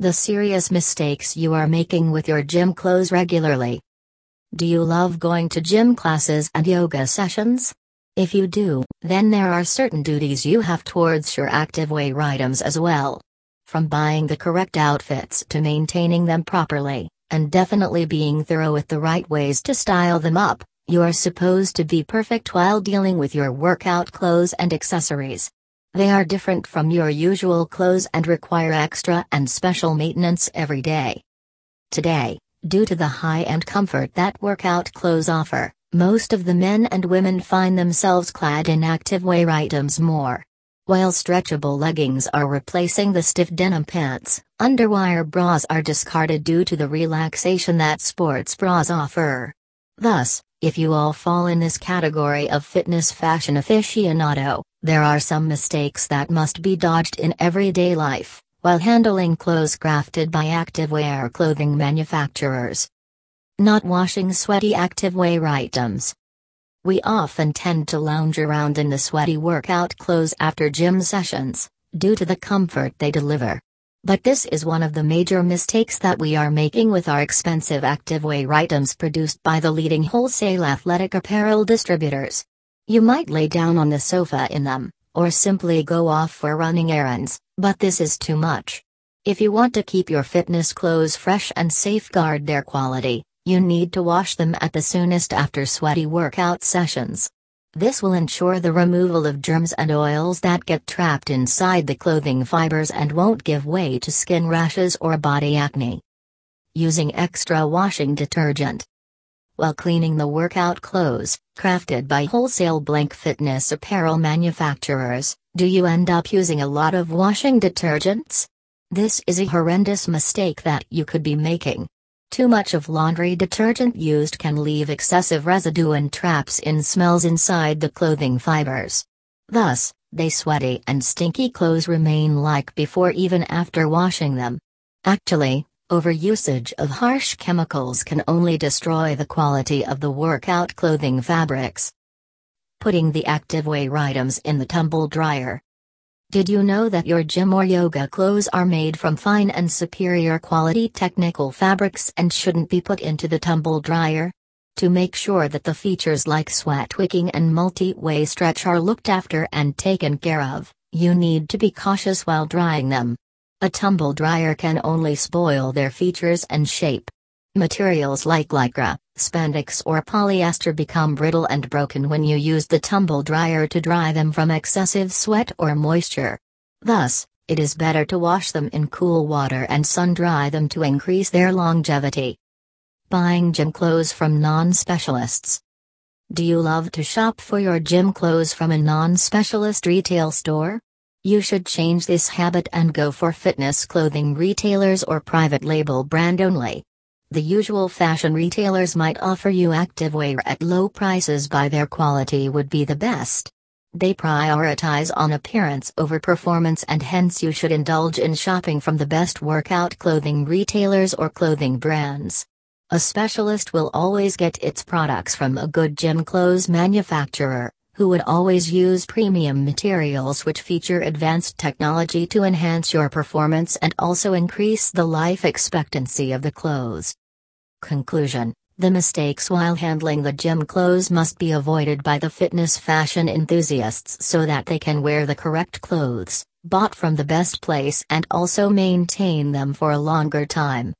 The serious mistakes you are making with your gym clothes regularly. Do you love going to gym classes and yoga sessions? If you do, then there are certain duties you have towards your active wear items as well. From buying the correct outfits to maintaining them properly, and definitely being thorough with the right ways to style them up, you are supposed to be perfect while dealing with your workout clothes and accessories. They are different from your usual clothes and require extra and special maintenance every day. Today, due to the high-end comfort that workout clothes offer, most of the men and women find themselves clad in activewear items more. While stretchable leggings are replacing the stiff denim pants, underwire bras are discarded due to the relaxation that sports bras offer. Thus, if you all fall in this category of fitness fashion aficionado, there are some mistakes that must be dodged in everyday life, while handling clothes crafted by activewear clothing manufacturers. Not washing sweaty activewear items. We often tend to lounge around in the sweaty workout clothes after gym sessions, due to the comfort they deliver. But this is one of the major mistakes that we are making with our expensive activewear items produced by the leading wholesale athletic apparel distributors. You might lay down on the sofa in them, or simply go off for running errands, but this is too much. If you want to keep your fitness clothes fresh and safeguard their quality, you need to wash them at the soonest after sweaty workout sessions. This will ensure the removal of germs and oils that get trapped inside the clothing fibers and won't give way to skin rashes or body acne. Using extra washing detergent. While cleaning the workout clothes, crafted by wholesale blank fitness apparel manufacturers, do you end up using a lot of washing detergents? This is a horrendous mistake that you could be making. Too much of laundry detergent used can leave excessive residue and traps in smells inside the clothing fibers. Thus, they sweaty and stinky clothes remain like before even after washing them. Actually, overusage of harsh chemicals can only destroy the quality of the workout clothing fabrics. Putting the activewear items in the tumble dryer. Did you know that your gym or yoga clothes are made from fine and superior quality technical fabrics and shouldn't be put into the tumble dryer? To make sure that the features like sweat wicking and multi-way stretch are looked after and taken care of, you need to be cautious while drying them. A tumble dryer can only spoil their features and shape. Materials like lycra, spandex or polyester become brittle and broken when you use the tumble dryer to dry them from excessive sweat or moisture. Thus, it is better to wash them in cool water and sun dry them to increase their longevity. Buying gym clothes from non specialists. Do you love to shop for your gym clothes from a non specialist retail store? You should change this habit and go for fitness clothing retailers or private label brand only. The usual fashion retailers might offer you activewear at low prices by their quality would be the best. They prioritize on appearance over performance and hence you should indulge in shopping from the best workout clothing retailers or clothing brands. A specialist will always get its products from a good gym clothes manufacturer, who would always use premium materials which feature advanced technology to enhance your performance and also increase the life expectancy of the clothes. Conclusion The mistakes while handling the gym clothes must be avoided by the fitness fashion enthusiasts so that they can wear the correct clothes, bought from the best place, and also maintain them for a longer time.